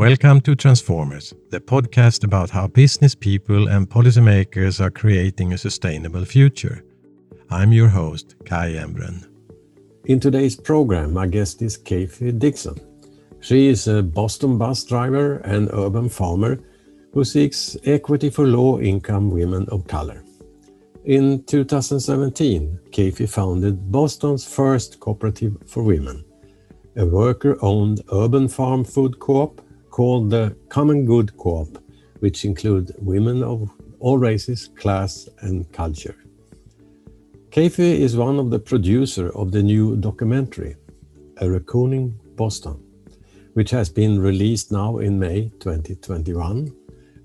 Welcome to Transformers, the podcast about how business people and policymakers are creating a sustainable future. I'm your host, Kai Embren. In today's program, my guest is Kathy Dixon. She is a Boston bus driver and urban farmer who seeks equity for low income women of color. In 2017, Kathy founded Boston's first cooperative for women, a worker owned urban farm food co op called the Common Good Co op, which include women of all races, class, and culture. Kathy is one of the producers of the new documentary, A Reckoning Boston, which has been released now in May 2021,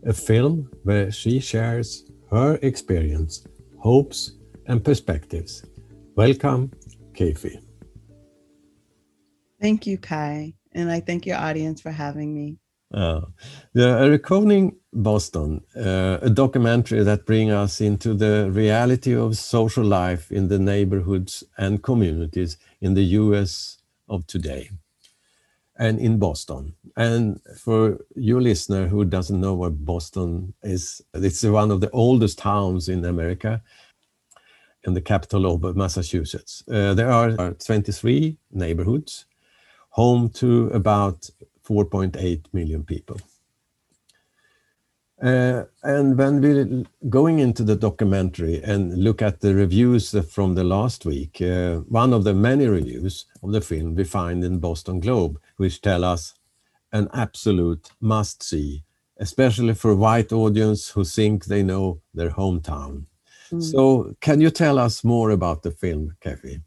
a film where she shares her experience hopes, and perspectives. Welcome, Kathy. Thank you, Kai. And I thank your audience for having me. Uh, the Reckoning Boston, uh, a documentary that brings us into the reality of social life in the neighborhoods and communities in the US of today and in Boston. And for your listener who doesn't know what Boston is, it's one of the oldest towns in America and the capital of Massachusetts. Uh, there are 23 neighborhoods, home to about 4.8 million people. Uh, and when we're going into the documentary and look at the reviews from the last week, uh, one of the many reviews of the film we find in Boston Globe, which tell us an absolute must see, especially for white audience who think they know their hometown. Mm. So, can you tell us more about the film, Kathy?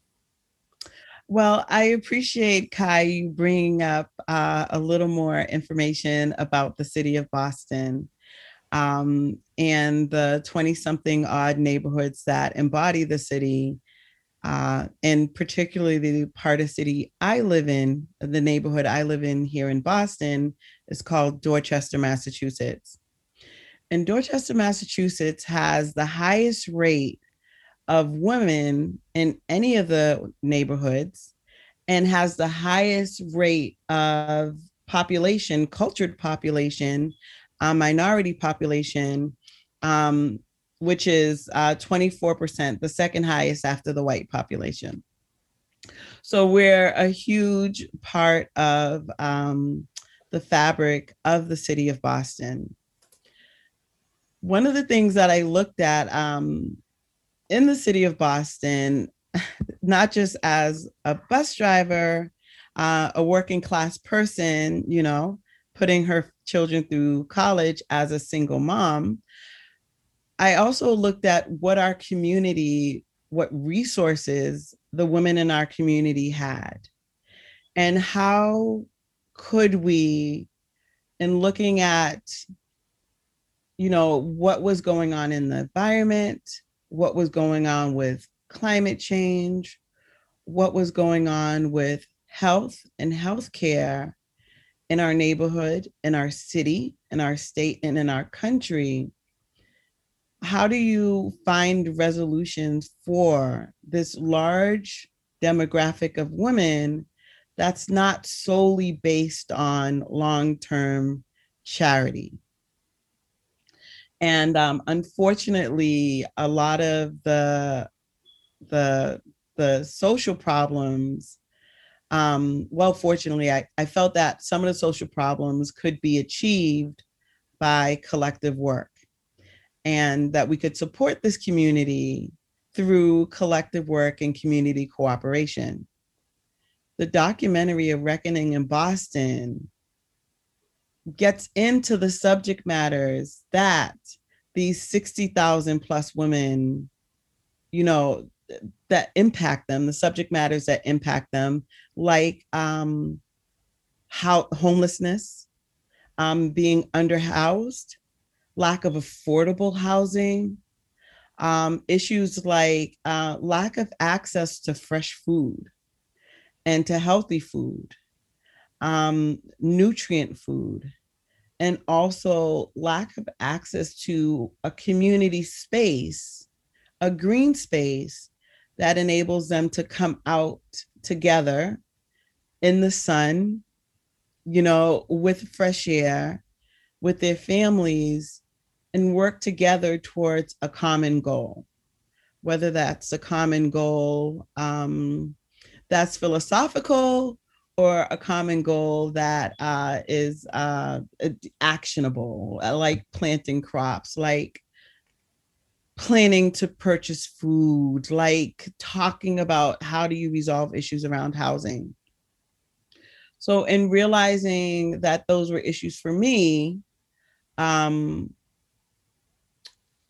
Well, I appreciate Kai you bringing up uh, a little more information about the city of Boston um, and the 20 something odd neighborhoods that embody the city, uh, and particularly the part of city I live in, the neighborhood I live in here in Boston, is called Dorchester, Massachusetts. And Dorchester, Massachusetts has the highest rate of women in any of the neighborhoods and has the highest rate of population, cultured population uh, minority population, um, which is uh, 24%, the second highest after the white population. So we're a huge part of um, the fabric of the city of Boston. One of the things that I looked at um, in the city of Boston, not just as a bus driver, uh, a working class person, you know, putting her children through college as a single mom, I also looked at what our community, what resources the women in our community had, and how could we, in looking at, you know, what was going on in the environment, what was going on with climate change, what was going on with health and healthcare in our neighborhood, in our city, in our state, and in our country, how do you find resolutions for this large demographic of women that's not solely based on long term charity? And um, unfortunately, a lot of the the the social problems um, well, fortunately, I, I felt that some of the social problems could be achieved by collective work and that we could support this community through collective work and community cooperation. The documentary of Reckoning in Boston gets into the subject matters that these 60,000 plus women, you know, that impact them, the subject matters that impact them, like um, how homelessness, um, being underhoused, lack of affordable housing, um, issues like uh, lack of access to fresh food and to healthy food, um, nutrient food, and also lack of access to a community space, a green space that enables them to come out together in the sun, you know, with fresh air, with their families, and work together towards a common goal, whether that's a common goal um, that's philosophical or a common goal that uh, is uh, actionable, uh, like planting crops, like planning to purchase food, like talking about how do you resolve issues around housing. So, in realizing that those were issues for me, um,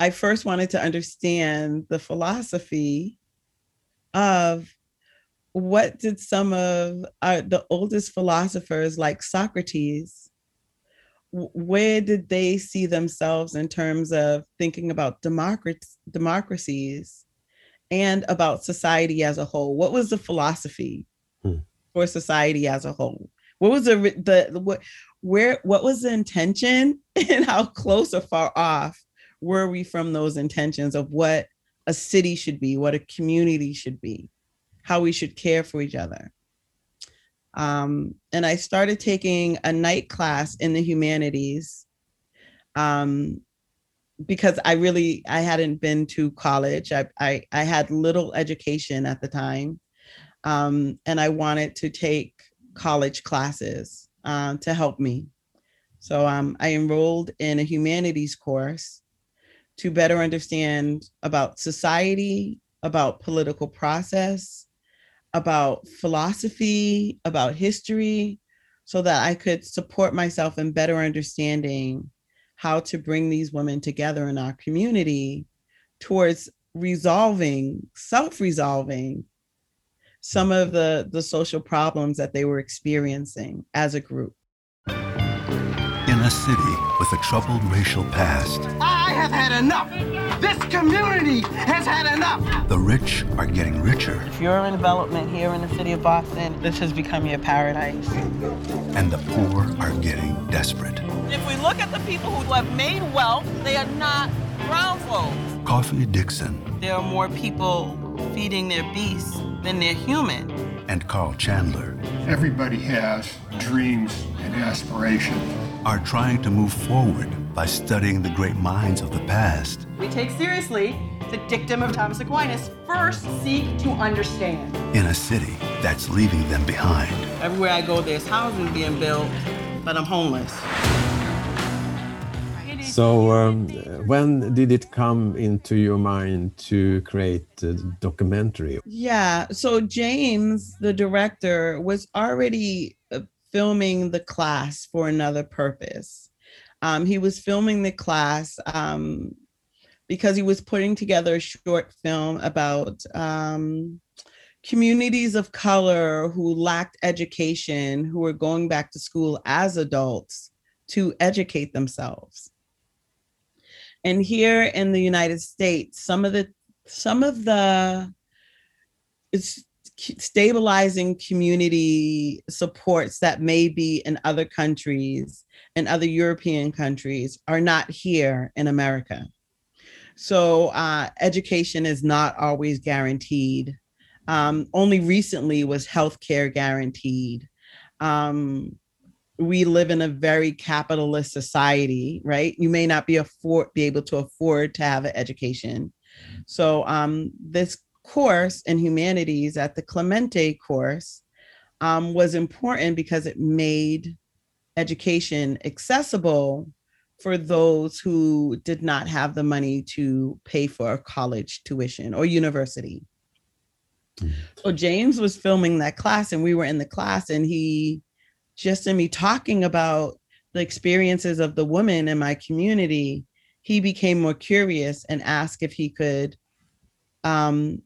I first wanted to understand the philosophy of what did some of our, the oldest philosophers like Socrates, where did they see themselves in terms of thinking about democracies and about society as a whole? What was the philosophy hmm. for society as a whole? What was the the what where what was the intention and how close or far off were we from those intentions of what a city should be, what a community should be, how we should care for each other. Um, and I started taking a night class in the humanities um, because I really I hadn't been to college. I I, I had little education at the time, um, and I wanted to take college classes uh, to help me. So um, I enrolled in a humanities course to better understand about society, about political process, about philosophy, about history, so that I could support myself in better understanding how to bring these women together in our community towards resolving, self-resolving some of the, the social problems that they were experiencing as a group. In a city with a troubled racial past. I have had enough. This community has had enough. The rich are getting richer. If you're in development here in the city of Boston, this has become your paradise. And the poor are getting desperate. If we look at the people who have made wealth, they are not brown folks. Kafi Dixon. There are more people feeding their beasts than they're human. And Carl Chandler. Everybody has dreams and aspirations are trying to move forward by studying the great minds of the past. We take seriously the dictum of Thomas Aquinas first seek to understand. In a city that's leaving them behind. Everywhere I go, there's housing being built, but I'm homeless. So, um, when did it come into your mind to create a documentary? Yeah, so James, the director, was already filming the class for another purpose. Um, he was filming the class um, because he was putting together a short film about um, communities of color who lacked education, who were going back to school as adults to educate themselves. And here in the United States, some of the some of the it's stabilizing community supports that may be in other countries and other European countries are not here in America. So uh, education is not always guaranteed. Um, only recently was healthcare guaranteed. Um, we live in a very capitalist society, right? You may not be afford be able to afford to have an education. So um, this course in humanities at the Clemente course um, was important because it made education accessible for those who did not have the money to pay for college tuition or university. Mm. So James was filming that class and we were in the class and he just in me talking about the experiences of the women in my community, he became more curious and asked if he could um,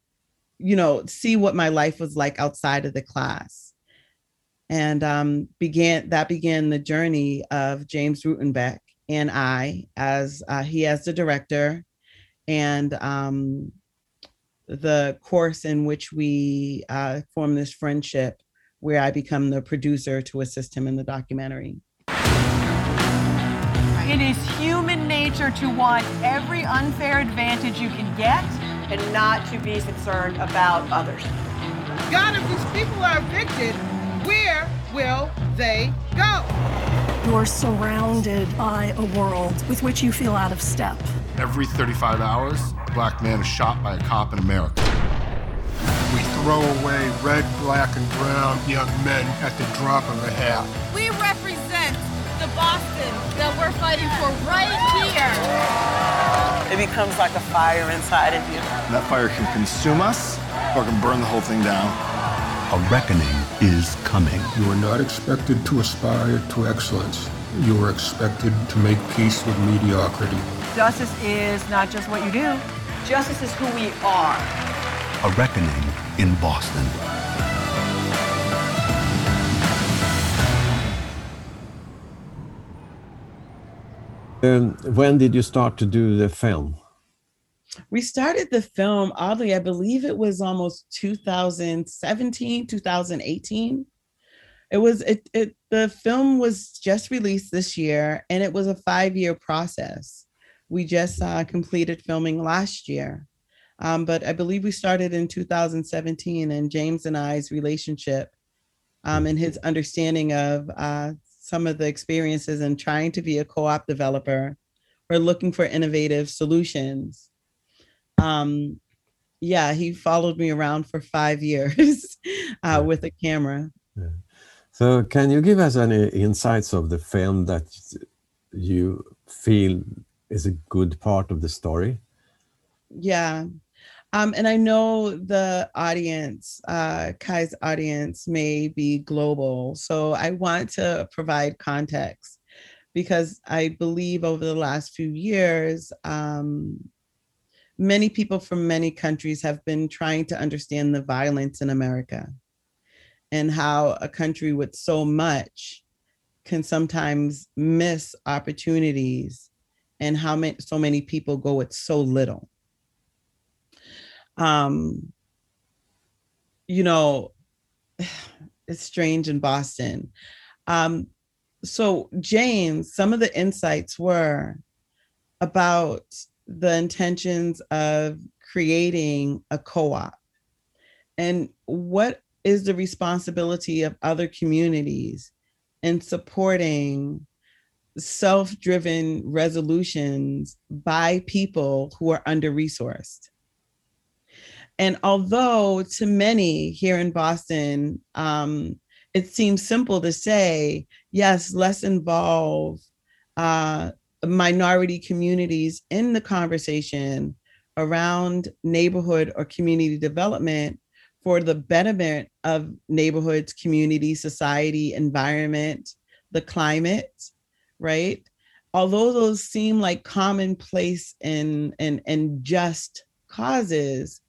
you know, see what my life was like outside of the class. And um, began that began the journey of James Rutenbeck and I, as uh, he as the director, and um, the course in which we uh, form this friendship, where I become the producer to assist him in the documentary. It is human nature to want every unfair advantage you can get and not to be concerned about others. God, if these people are evicted, Where will they go? You're surrounded by a world with which you feel out of step. Every 35 hours, a black man is shot by a cop in America. We throw away red, black, and brown young men at the drop of a hat. We represent the Boston that we're fighting for right here. It becomes like a fire inside of you. That fire can consume us or can burn the whole thing down. A reckoning is coming. You are not expected to aspire to excellence. You are expected to make peace with mediocrity. Justice is not just what you do. Justice is who we are. A reckoning in Boston. Um, when did you start to do the film? We started the film, oddly, I believe it was almost 2017, 2018. It was it, it the film was just released this year and it was a five-year process. We just uh, completed filming last year. Um, but I believe we started in 2017 and James and I's relationship um, and his understanding of uh, some of the experiences and trying to be a co-op developer or looking for innovative solutions. Um yeah he followed me around for five years uh, with a camera. So, can you give us any insights of the film that you feel is a good part of the story? yeah um and i know the audience uh kai's audience may be global. So i want to provide context because i believe over the last few years um many people from many countries have been trying to understand the violence in america and how a country with so much can sometimes miss opportunities and how many so many people go with so little um you know it's strange in boston. Um so james some of the insights were about the intentions of creating a co-op. And what is the responsibility of other communities in supporting self-driven resolutions by people who are under-resourced and although to many here in Boston, um, it seems simple to say, yes, let's involve uh, minority communities in the conversation around neighborhood or community development for the betterment of neighborhoods, community, society, environment, the climate, right? Although those seem like commonplace and and and just causes,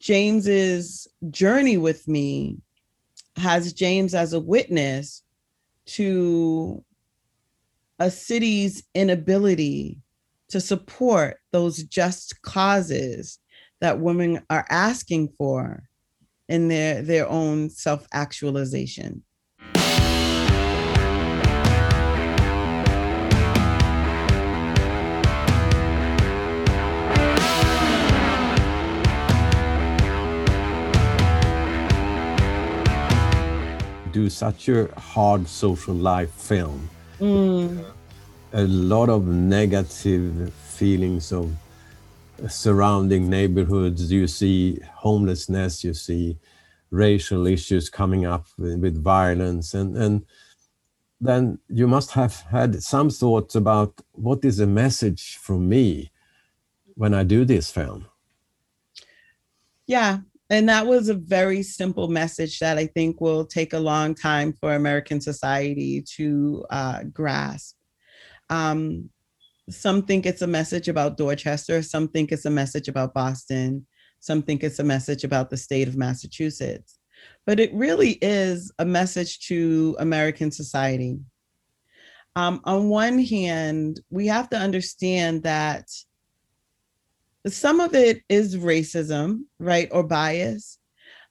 James's journey with me has James as a witness to a city's inability to support those just causes that women are asking for in their their own self-actualization. Do such a hard social life film. Mm, A lot of negative feelings of surrounding neighborhoods. You see homelessness, you see racial issues coming up with, with violence, and, and then you must have had some thoughts about what is the message from me when I do this film. Yeah. And that was a very simple message that I think will take a long time for American society to uh, grasp. Um, some think it's a message about Dorchester, some think it's a message about Boston, some think it's a message about the state of Massachusetts. But it really is a message to American society. Um, on one hand, we have to understand that some of it is racism, right, or bias.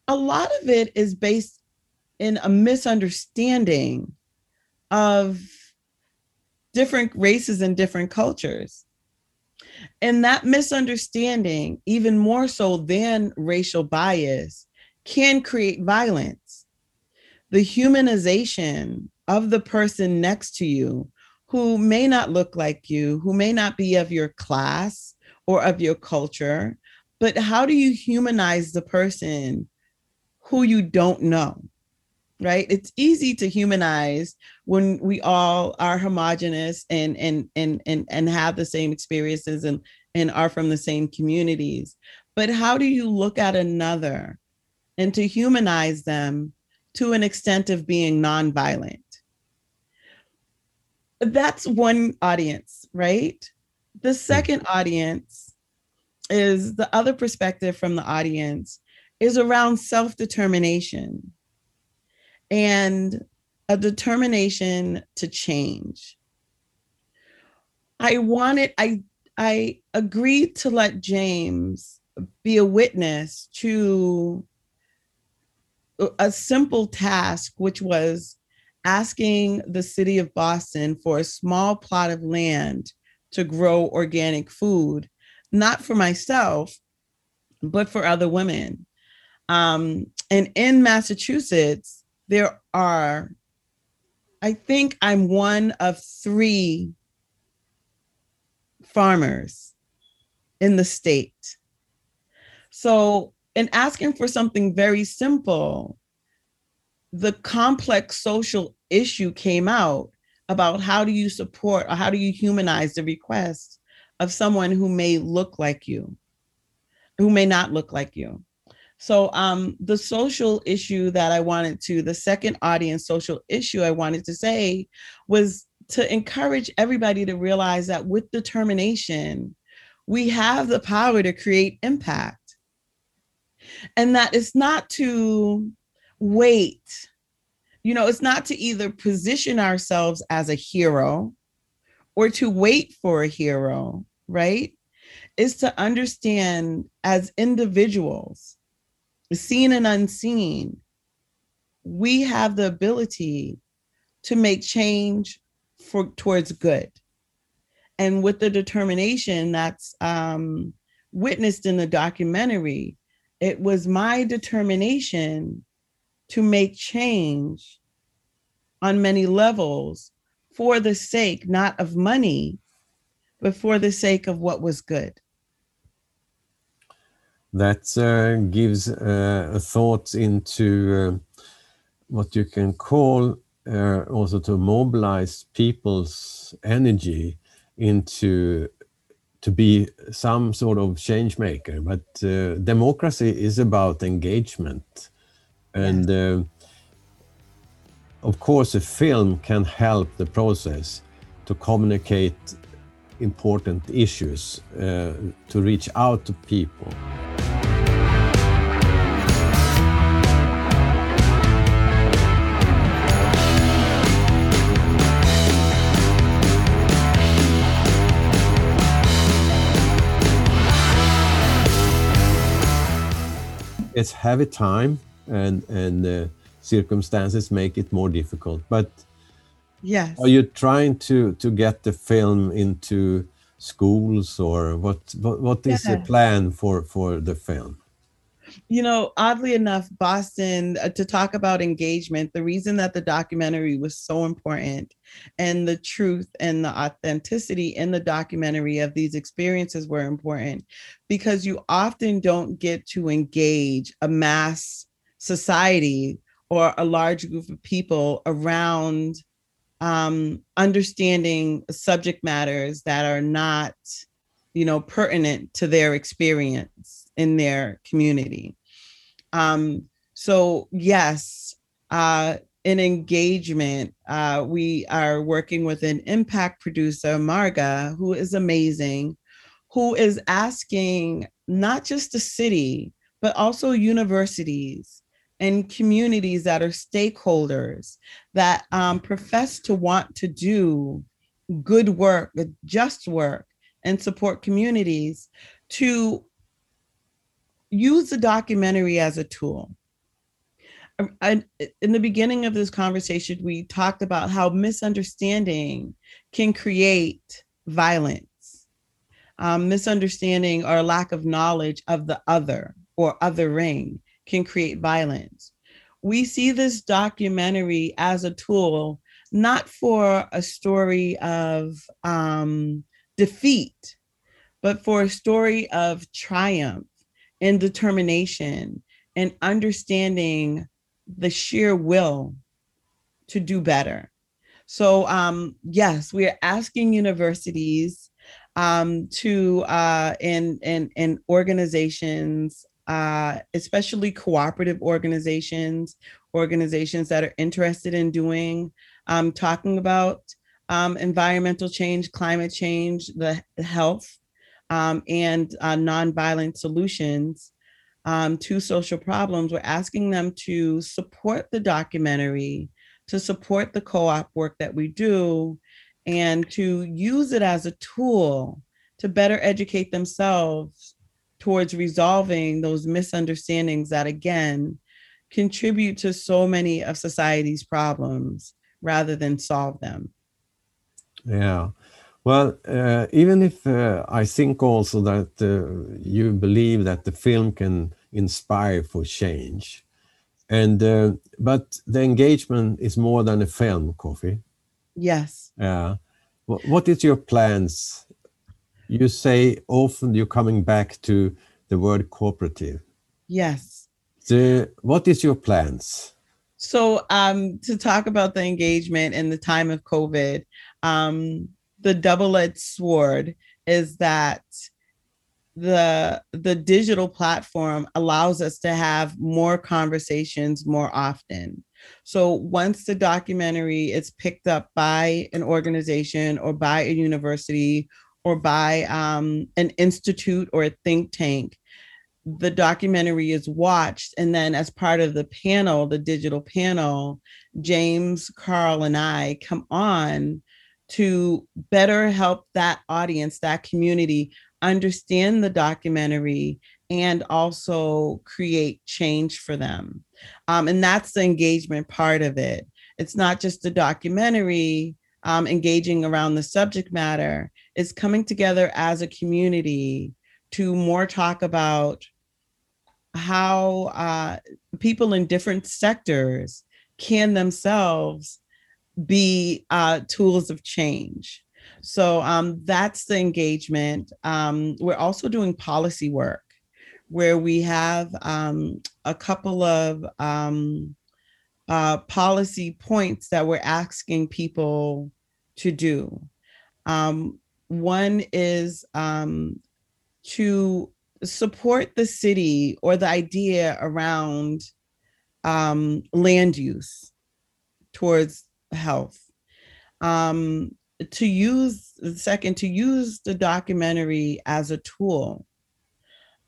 A lot of it is based in a misunderstanding of different races and different cultures. And that misunderstanding, even more so than racial bias, can create violence the humanization of the person next to you who may not look like you, who may not be of your class or of your culture, but how do you humanize the person who you don't know? Right? It's easy to humanize when we all are homogenous and and and and and have the same experiences and and are from the same communities. But how do you look at another and to humanize them to an extent of being nonviolent? That's one audience, right? The second audience is the other perspective from the audience is around self determination and a determination to change. I wanted, I I agreed to let James be a witness to a simple task, which was asking the city of Boston for a small plot of land to grow organic food, not for myself, but for other women. Um, and in Massachusetts, there are, I think I'm one of three farmers in the state. So, in asking for something very simple, the complex social issue came out about how do you support or how do you humanize the request of someone who may look like you, who may not look like you. So um, the social issue that I wanted to, the second audience social issue I wanted to say was to encourage everybody to realize that with determination, we have the power to create impact. And that it's not to wait, you know, it's not to either position ourselves as a hero or to wait for a hero, right? Is to understand as individuals, seen and unseen, we have the ability to make change for towards good and with the determination that's um, witnessed in the documentary it was my determination to make change on many levels for the sake not of money but for the sake of what was good. That uh, gives uh, thoughts into uh, what you can call uh, also to mobilize people's energy into to be some sort of change maker. But uh, democracy is about engagement, and uh, of course, a film can help the process to communicate important issues uh, to reach out to people. it's heavy time and and uh, circumstances make it more difficult. But yes. are you trying to to get the film into schools or what what, what is the plan for for the film? You know, oddly enough, Boston, uh, to talk about engagement, the reason that the documentary was so important and the truth and the authenticity in the documentary of these experiences were important because you often don't get to engage a mass society or a large group of people around um, understanding subject matters that are not, you know, pertinent to their experience in their community. Um, so yes, uh, in engagement, uh, we are working with an impact producer, Marga, who is amazing, who is asking not just the city, but also universities and communities that are stakeholders that um, profess to want to do good work, just work, and support communities to use the documentary as a tool. I, in the beginning of this conversation, we talked about how misunderstanding can create violence, um, misunderstanding or lack of knowledge of the other or othering can create violence. we see this documentary as a tool, not for a story of um, defeat, but for a story of triumph and determination and understanding the sheer will to do better. So, um, yes, we are asking universities um, to uh, and and and organizations, uh, especially cooperative organizations, organizations that are interested in doing um, talking about um, environmental change, climate change, the health, um, and uh, nonviolent solutions um, to social problems. We're asking them to support the documentary, to support the co op work that we do, and to use it as a tool to better educate themselves towards resolving those misunderstandings that, again, contribute to so many of society's problems rather than solve them. Yeah. Well, uh, even if uh, I think also that uh, you believe that the film can inspire for change, and uh, but the engagement is more than a film, Kafi Yes. Yeah. What is your plans? You say often you're coming back to the word cooperative. Yes. The, what is your plans? So, um, to talk about the engagement in the time of COVID, um, the double-edged sword is that the the digital platform allows us to have more conversations more often. So once the documentary is picked up by an organization or by a university or by um, an institute or a think tank, the documentary is watched and then as part of the panel the digital panel james carl and i come on to better help that audience that community understand the documentary and also create change for them. Um, and that's the engagement part of it. It's not just a documentary um, engaging around the subject matter it's coming together as a community to more talk about how uh, people in different sectors can themselves be uh, tools of change. So um, that's the engagement. Um, we're also doing policy work where we have um, a couple of um, uh, policy points that we're asking people to do. Um, one is um, to support the city or the idea around um, land use towards health. Um, to use second, to use the documentary as a tool.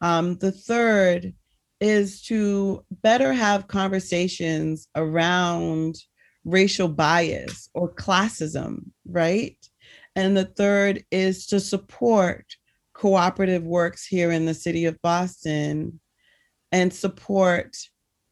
Um, the third is to better have conversations around racial bias or classism, right? And the third is to support cooperative works here in the city of Boston and support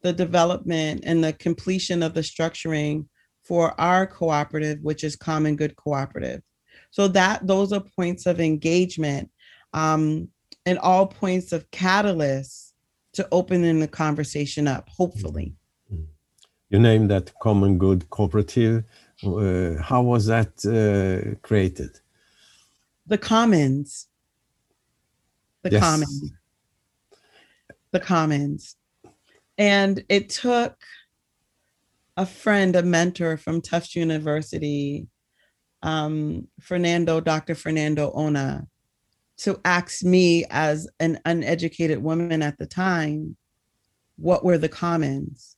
the development and the completion of the structuring for our cooperative, which is Common Good Cooperative. So that those are points of engagement um, and all points of catalyst to opening the conversation up, hopefully. Mm-hmm. You named that Common Good Cooperative. Uh, how was that uh, created? The Commons the yes. commons the commons and it took a friend a mentor from tufts university um, fernando dr fernando ona to ask me as an uneducated woman at the time what were the commons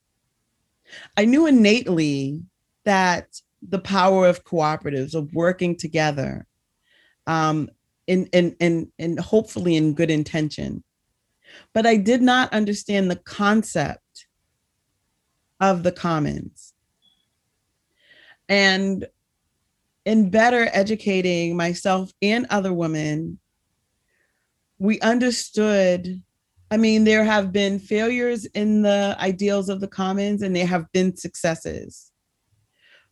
i knew innately that the power of cooperatives of working together um, in in in, in hopefully in good intention. But i did not understand the concept of the commons. And in better educating myself and other women we understood i mean there have been failures in the ideals of the commons and there have been successes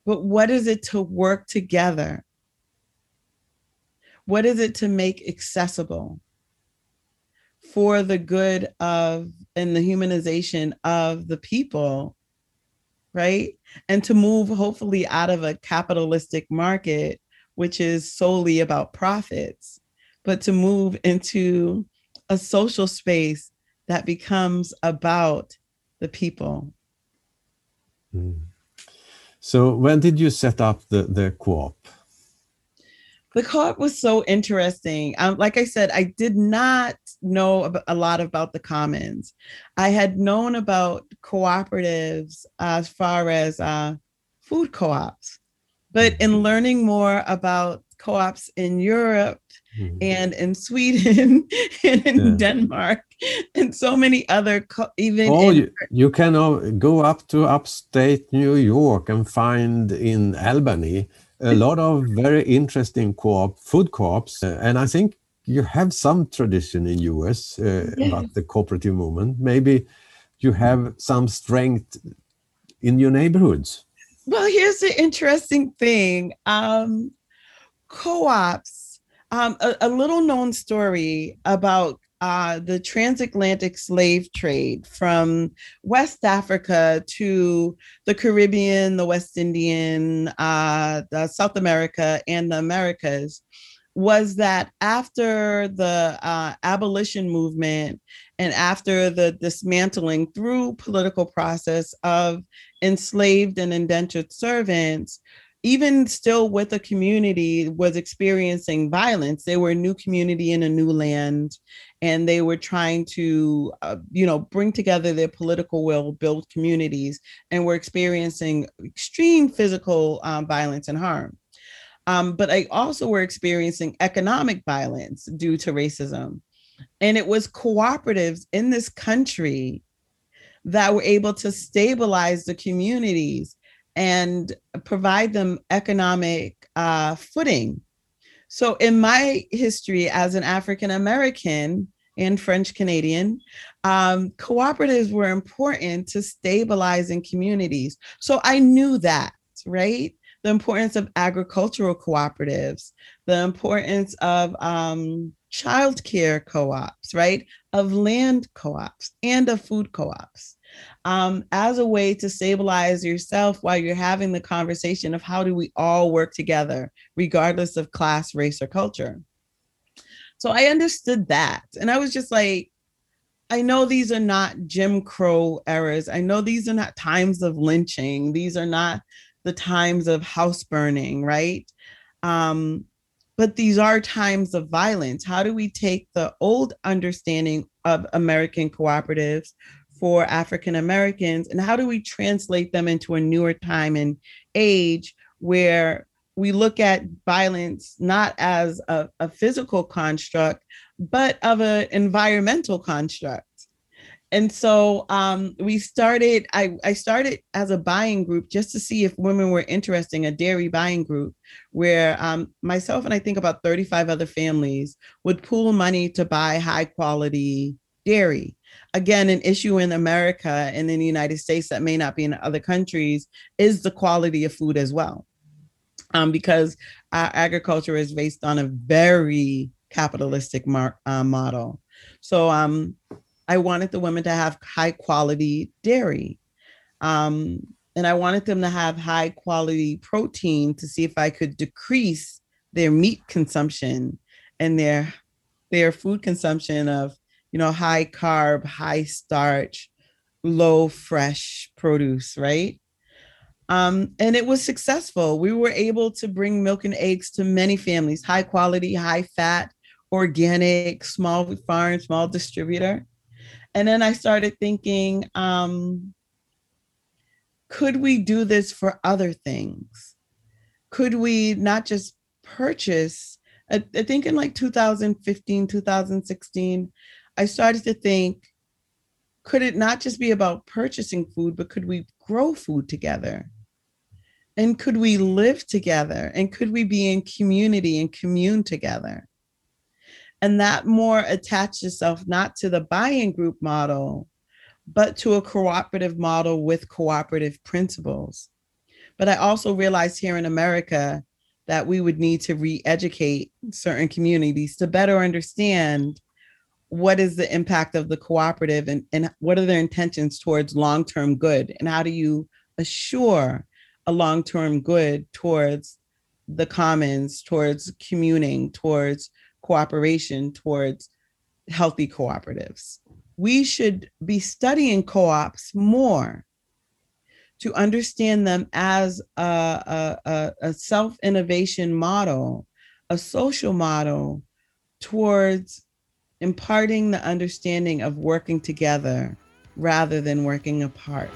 but what is it to work together what is it to make accessible for the good of and the humanization of the people right? And to move hopefully out of a capitalistic market, which is solely about profits, but to move into a social space that becomes about the people. Mm. So when did you set up the, the co-op? The co-op was so interesting. Um, like I said, I did not know a lot about the commons. I had known about cooperatives as far as uh, food co-ops, but in learning more about co-ops in Europe mm-hmm. and in Sweden and in yeah. Denmark and so many other co- even oh, in- you, you can go up to upstate New York and find in Albany a lot of very interesting co-op food co-ops uh, and I think you have some tradition in US uh, yes. about the cooperative movement maybe you have some strength in your neighborhoods well here's the interesting thing um, co-ops um, a, a, little known story about uh, the transatlantic slave trade from West Africa to the Caribbean, the West Indian, uh, South America, and the Americas was that after the uh, abolition movement and after the dismantling through political process of enslaved and indentured servants, even still with a community was experiencing violence. They were a new community in a new land and they were trying to uh, you know bring together their political will build communities and were experiencing extreme physical um, violence and harm. Um, but i also were experiencing economic violence due to racism. And it was cooperatives in this country that were able to stabilize the communities and provide them economic uh, footing. So, in my history as an African American and French Canadian, um, cooperatives were important to stabilizing communities. So, I knew that, right? The importance of agricultural cooperatives, the importance of um, childcare co ops, right? Of land co ops and of food co ops um, as a way to stabilize yourself while you're having the conversation of how do we all work together, regardless of class, race, or culture. So I understood that. And I was just like, I know these are not Jim Crow eras. I know these are not times of lynching. These are not the times of house burning, right? Um, but these are times of violence. How do we take the old understanding of American cooperatives, for African Americans, and how do we translate them into a newer time and age where we look at violence not as a, a physical construct, but of an environmental construct. And so um, we started, I, I started as a buying group just to see if women were interested, a dairy buying group where um, myself and I think about 35 other families would pool money to buy high quality dairy again an issue in america and in the united states that may not be in other countries is the quality of food as well. Um, because our agriculture is based on a very capitalistic mar- uh, model. So um, i wanted the women to have high quality dairy. Um, and i wanted them to have high quality protein to see if i could decrease their meat consumption and their their food consumption of you know, high carb, high starch, low fresh produce, right? Um, and it was successful. We were able to bring milk and eggs to many families, high quality, high fat, organic, small farm, small distributor. And then I started thinking, um, could we do this for other things? Could we not just purchase? I, I think in like 2015, 2016, I started to think could it not just be about purchasing food, but could we grow food together? And could we live together? And could we be in community and commune together? And that more attached itself not to the buying group model, but to a cooperative model with cooperative principles. But I also realized here in America that we would need to re educate certain communities to better understand what is the impact of the cooperative and, and what are their intentions towards long-term good and how do you assure a long-term good towards the commons, towards communing, towards cooperation, towards healthy cooperatives. We should be studying co-ops more to understand them as a, a, a self-innovation model, a social model towards imparting the understanding of working together rather than working apart.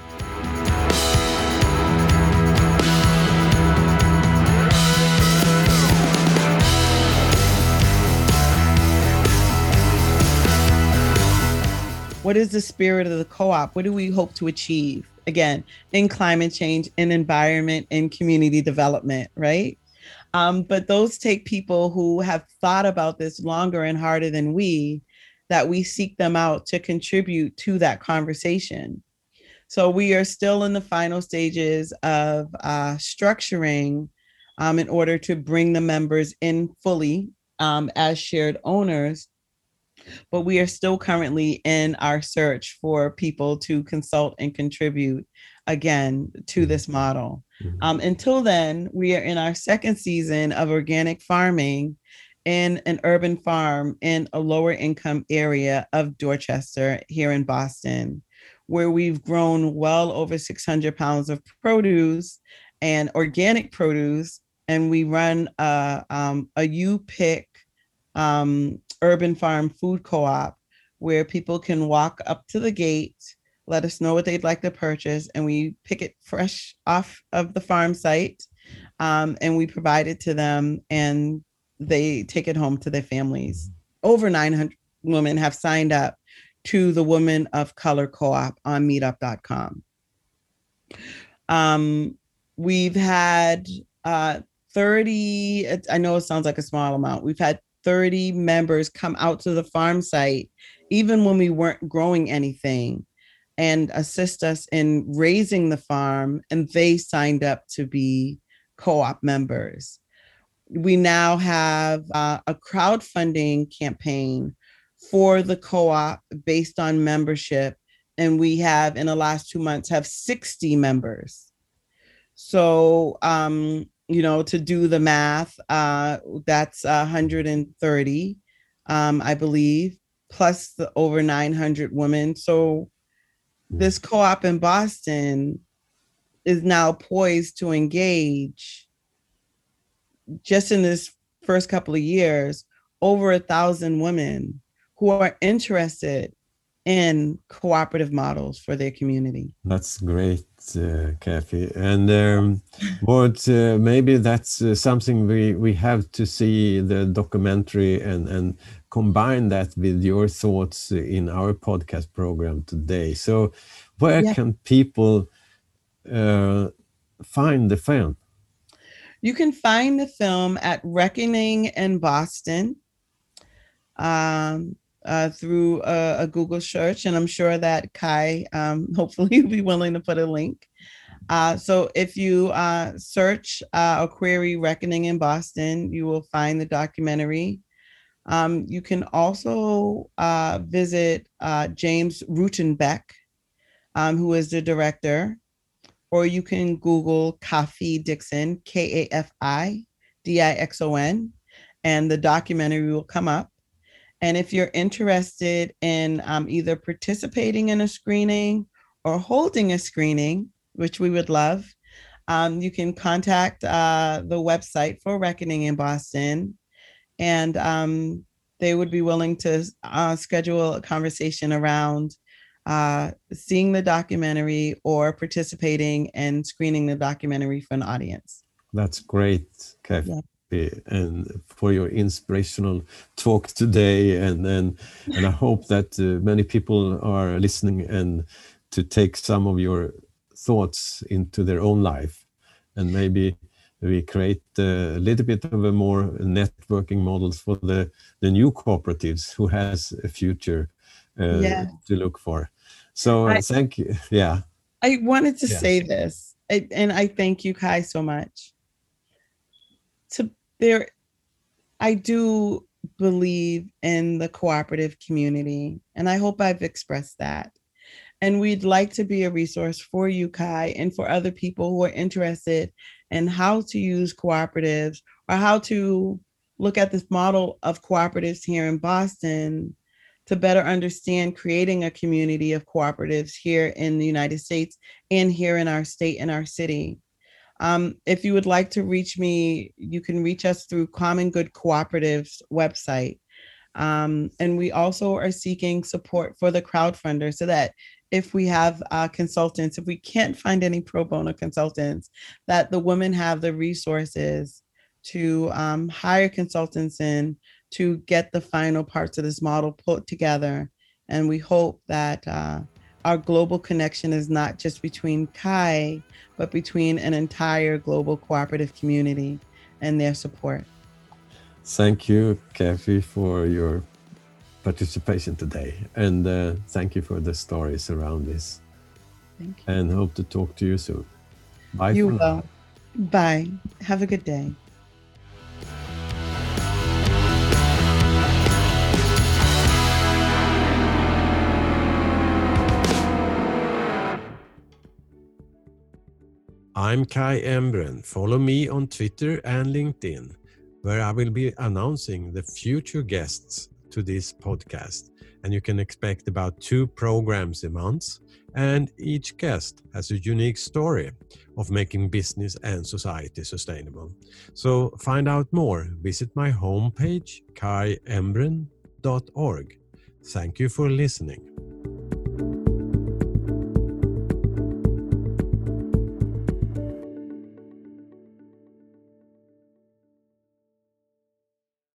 What is the spirit of the co op? What do we hope to achieve? Again, in climate change, in environment, in community development, right? Um, but those take people who have thought about this longer and harder than we, that we seek them out to contribute to that conversation. So we are still in the final stages of uh, structuring um, in order to bring the members in fully um, as shared owners. But we are still currently in our search for people to consult and contribute again to this model. Mm-hmm. Um, until then, we are in our second season of organic farming in an urban farm in a lower income area of Dorchester here in Boston, where we've grown well over 600 pounds of produce and organic produce. And we run a, um, a U pick um, urban farm food co op where people can walk up to the gate let us know what they'd like to purchase, and we pick it fresh off of the farm site, um, and we provide it to them, and they take it home to their families. Over 900 women have signed up to the Women of Color Co-op on Meetup.com. Um, we've had uh, 30. I know it sounds like a small amount. We've had 30 members come out to the farm site, even when we weren't growing anything and assist us in raising the farm, and they signed up to be co op members. We now have uh, a crowdfunding campaign for the co op based on membership. And we have, in the last two months, have 60 members. So, um, you know, to do the math, uh, that's 130, um, I believe, plus the over 900 women. So this co-op in Boston is now poised to engage just in this first couple of years over a thousand women who are interested in cooperative models for their community. That's great, uh, Kafi. And um, what uh, maybe that's uh, something we we have to see the documentary and and combine that with your thoughts in our podcast program today. So, where yeah. can people uh, find the film? You can find the film at Reckoning in Boston um, uh, through a, a, Google search, and I'm sure that Kai um, hopefully will be willing to put a link. Uh, so if you uh, search uh, or query Reckoning in Boston, you will find the documentary. Um, you can also uh, visit uh, James Rutenbeck, um, who is the director, or you can Google Kafi Dixon, K A F I D I X O N, and the documentary will come up. And if you're interested in um, either participating in a screening or holding a screening, which we would love, um, you can contact uh, the website for Reckoning in Boston and um, they would be willing to uh, schedule a conversation around uh, seeing the documentary or participating and screening the documentary for an audience. That's great, Kafi. Yeah and for your inspirational talk today and and, and I hope that uh, many people are listening and to take some of your thoughts into their own life and maybe we create a little bit of a more networking models for the, the new cooperatives who has a future uh, yeah. to look for. So uh, I, thank you. Yeah. I wanted to yeah. say this, I, and I thank you, Kai, so much. To there, I do believe in the cooperative community, and I hope I've expressed that. And we'd like to be a resource for you, Kai, and for other people who are interested in how to use cooperatives or how to look at this model of cooperatives here in Boston to better understand creating a community of cooperatives here in the United States and here in our state and our city. Um, if you would like to reach me, you can reach us through Common Good Cooperatives website. Um, and we also are seeking support for the crowdfunder so that if we have uh, consultants, if we can't find any pro bono consultants, that the women have the resources to um, hire consultants in to get the final parts of this model put together. And we hope that uh, our global connection is not just between Kai, but between an entire global cooperative community and their support. Thank you, Kafi, for your participation today. And uh, thank you for the stories around this. Thank you. And hope to talk to you soon. Bye. You will. Now. Bye. Have a good day. I'm Kai Embren. Follow me on Twitter and LinkedIn, where I will be announcing the future guests to this podcast. And you can expect about two programs a month. And each guest has a unique story of making business and society sustainable. So find out more. Visit my homepage, kaiembren.org. Thank you for listening.